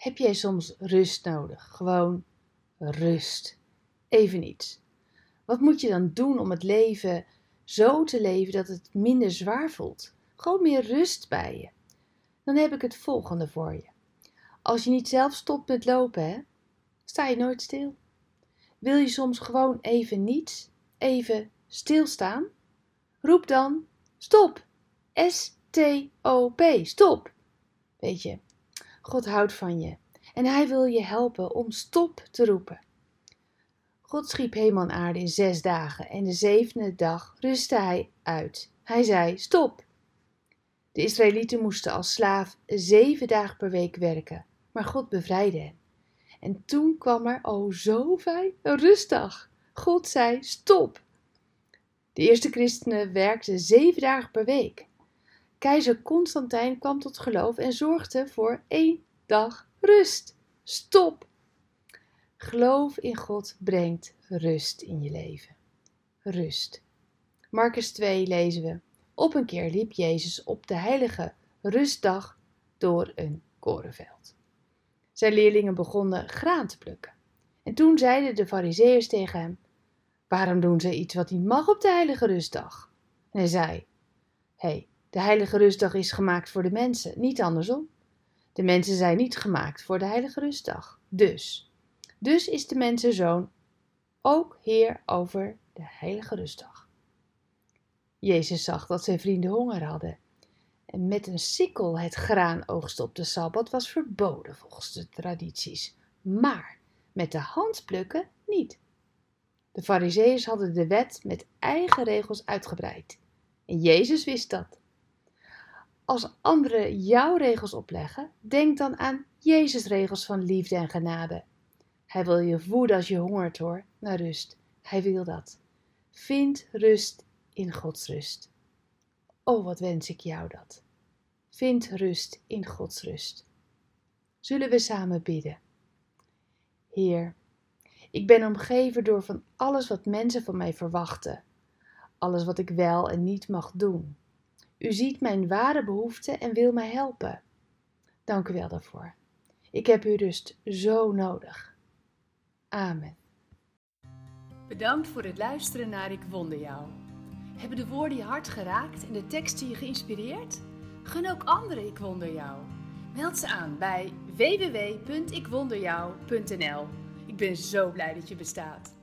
Heb jij soms rust nodig? Gewoon rust. Even niets. Wat moet je dan doen om het leven zo te leven dat het minder zwaar voelt? Gewoon meer rust bij je. Dan heb ik het volgende voor je. Als je niet zelf stopt met lopen, hè, sta je nooit stil. Wil je soms gewoon even niets, even stilstaan? Roep dan stop. S-T-O-P. Stop. Weet je, God houdt van je en Hij wil je helpen om stop te roepen. God schiep hemel en aarde in zes dagen en de zevende dag rustte Hij uit. Hij zei: Stop. De Israëlieten moesten als slaaf zeven dagen per week werken, maar God bevrijdde hen. En toen kwam er, oh zo fijn, een rustdag. God zei: Stop. De eerste christenen werkten zeven dagen per week. Keizer Constantijn kwam tot geloof en zorgde voor één dag rust. Stop. Geloof in God brengt rust in je leven. Rust. Marcus 2 lezen we. Op een keer liep Jezus op de heilige rustdag door een korenveld. Zijn leerlingen begonnen graan te plukken. En toen zeiden de fariseeërs tegen hem: Waarom doen ze iets wat niet mag op de heilige rustdag? En hij zei: Hé, hey, de heilige rustdag is gemaakt voor de mensen, niet andersom. De mensen zijn niet gemaakt voor de heilige rustdag. Dus, dus is de mensenzoon ook heer over de heilige rustdag. Jezus zag dat zijn vrienden honger hadden. En met een sikkel het graan oogsten op de sabbat was verboden volgens de tradities. Maar met de hand plukken niet. De fariseeërs hadden de wet met eigen regels uitgebreid. En Jezus wist dat. Als anderen jouw regels opleggen, denk dan aan Jezus' regels van liefde en genade. Hij wil je voeden als je hongert hoor, naar rust. Hij wil dat. Vind rust in Gods rust. Oh, wat wens ik jou dat. Vind rust in Gods rust. Zullen we samen bidden? Heer, ik ben omgeven door van alles wat mensen van mij verwachten, alles wat ik wel en niet mag doen. U ziet mijn ware behoeften en wil mij helpen. Dank u wel daarvoor. Ik heb uw rust zo nodig. Amen. Bedankt voor het luisteren naar Ik Wonder Jou. Hebben de woorden je hart geraakt en de teksten je geïnspireerd? Gun ook anderen Ik Wonder Jou. Meld ze aan bij www.ikwonderjou.nl. Ik ben zo blij dat je bestaat.